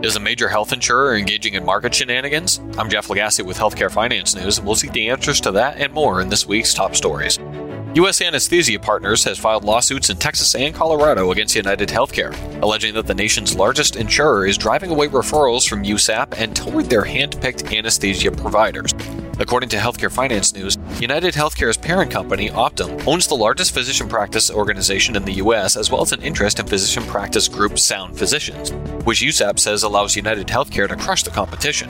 Is a major health insurer engaging in market shenanigans? I'm Jeff Lagasse with Healthcare Finance News, and we'll seek the answers to that and more in this week's top stories. U.S. Anesthesia Partners has filed lawsuits in Texas and Colorado against United Healthcare, alleging that the nation's largest insurer is driving away referrals from USAP and toward their hand-picked anesthesia providers. According to Healthcare Finance News, United Healthcare's parent company, Optum, owns the largest physician practice organization in the U.S., as well as an interest in physician practice group Sound Physicians, which USAP says allows United Healthcare to crush the competition.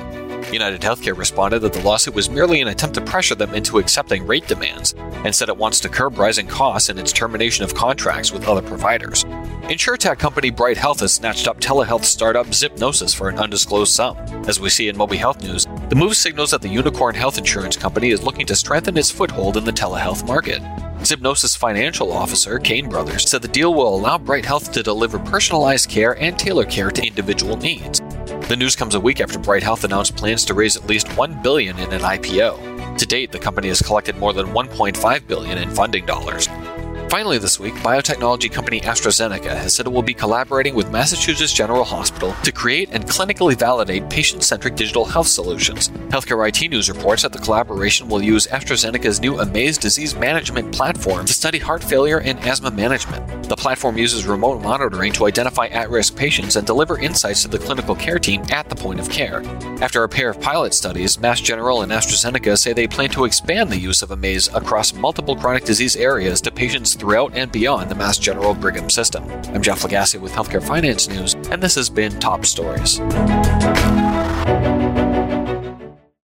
United Healthcare responded that the lawsuit was merely an attempt to pressure them into accepting rate demands, and said it wants to curb rising costs in its termination of contracts with other providers. InsureTech company Bright Health has snatched up telehealth startup Zipnosis for an undisclosed sum. As we see in MobiHealthNews, the move signals that the unicorn health insurance company is looking to strengthen its foothold in the telehealth market. Zipnosis financial officer, Kane Brothers, said the deal will allow Bright Health to deliver personalized care and tailor care to individual needs. The news comes a week after Bright Health announced plans to raise at least 1 billion in an IPO. To date, the company has collected more than 1.5 billion in funding dollars. Finally, this week, biotechnology company AstraZeneca has said it will be collaborating with Massachusetts General Hospital to create and clinically validate patient centric digital health solutions. Healthcare IT News reports that the collaboration will use AstraZeneca's new Amaze disease management platform to study heart failure and asthma management. The platform uses remote monitoring to identify at risk patients and deliver insights to the clinical care team at the point of care. After a pair of pilot studies, Mass General and AstraZeneca say they plan to expand the use of Amaze across multiple chronic disease areas to patients throughout and beyond the Mass General Brigham system. I'm Jeff Lagasse with Healthcare Finance News, and this has been Top Stories.